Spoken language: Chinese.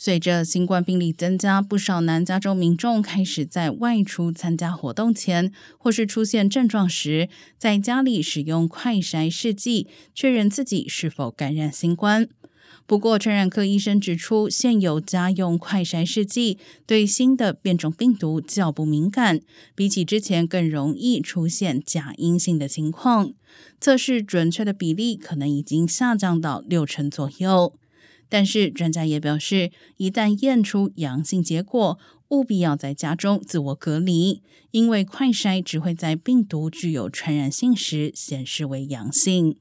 随着新冠病例增加，不少南加州民众开始在外出参加活动前，或是出现症状时，在家里使用快筛试剂，确认自己是否感染新冠。不过，传染科医生指出，现有家用快筛试剂对新的变种病毒较不敏感，比起之前更容易出现假阴性的情况，测试准确的比例可能已经下降到六成左右。但是专家也表示，一旦验出阳性结果，务必要在家中自我隔离，因为快筛只会在病毒具有传染性时显示为阳性。